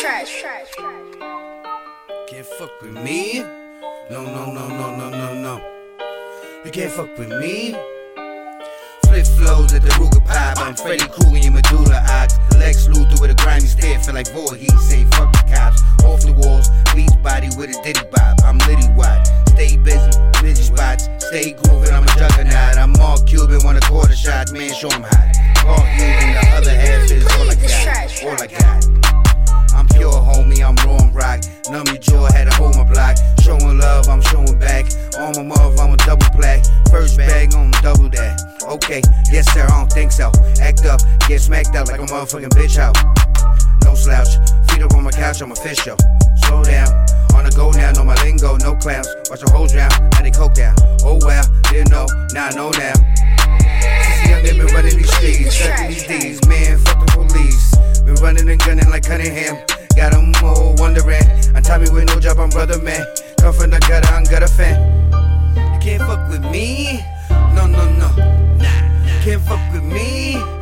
trash. Can't fuck with me. No, no, no, no, no, no, no. You can't fuck with me. Flip flows at the Ruger Pop. I'm Freddy Krueger your medulla ox. Lex Luthor with a grimy stare. Feel like Voorhees saying fuck the cops. Off the walls, beach body with a diddy bop. I'm Liddy Watt. Stay busy, busy spots. Stay grooving, I'm a juggernaut. I'm Mark Cuban, want a quarter shot. Man, show 'em hot. Mark Cuban, the other half is all I got. All I got. I'm pure, homie, I'm and rock. Your jaw, had to hold my block. Showing love, I'm showing back. On my mother, I'm a double black. First bag, on double that. Okay, yes, sir, I don't think so. Act up, get smacked out like a motherfucking bitch out. No slouch, feet up on my couch, I'm official. Slow down, on the go now, know my lingo, no clowns. Watch the hoes drown, and they coke down. Oh well, didn't know, now I know now. These man, fuck the police. Been running and gunning like Cunningham. Got Got 'em all wondering. On Tommy with no job, I'm brother man. Come from the gutter, I'm gutter fan. You can't fuck with me. No, no, no. Nah, can't fuck with me.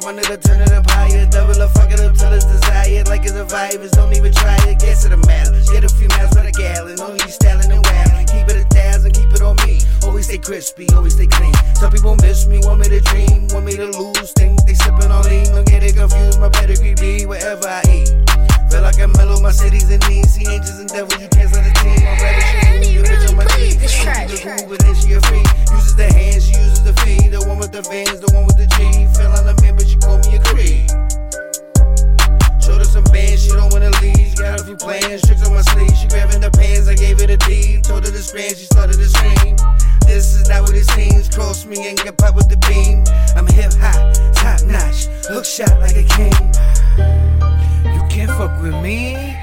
Fire. Run it up, turn it up higher. Double up, fuck it up till it's desired. Like it's a virus, don't even try it. Guess it a matter. Get a few miles for the gallon. Only styling and wildin'. Keep it a thousand, keep it on me. Always stay crispy, always stay clean. Some people miss me, want me to dream, want me to lose. Think they sippin' on lean, don't get it confused. My pedigree be wherever I eat. Feel like I'm mellow my cities and needs. See angels and devils, you can't a few tricks on my sleeve. She grabbing the pants, I gave it the D. Told her to scram, she started to scream. This is not what it seems. Cross me and get pop with the beam. I'm hip hop, top notch, hook shot like a king. You can't fuck with me.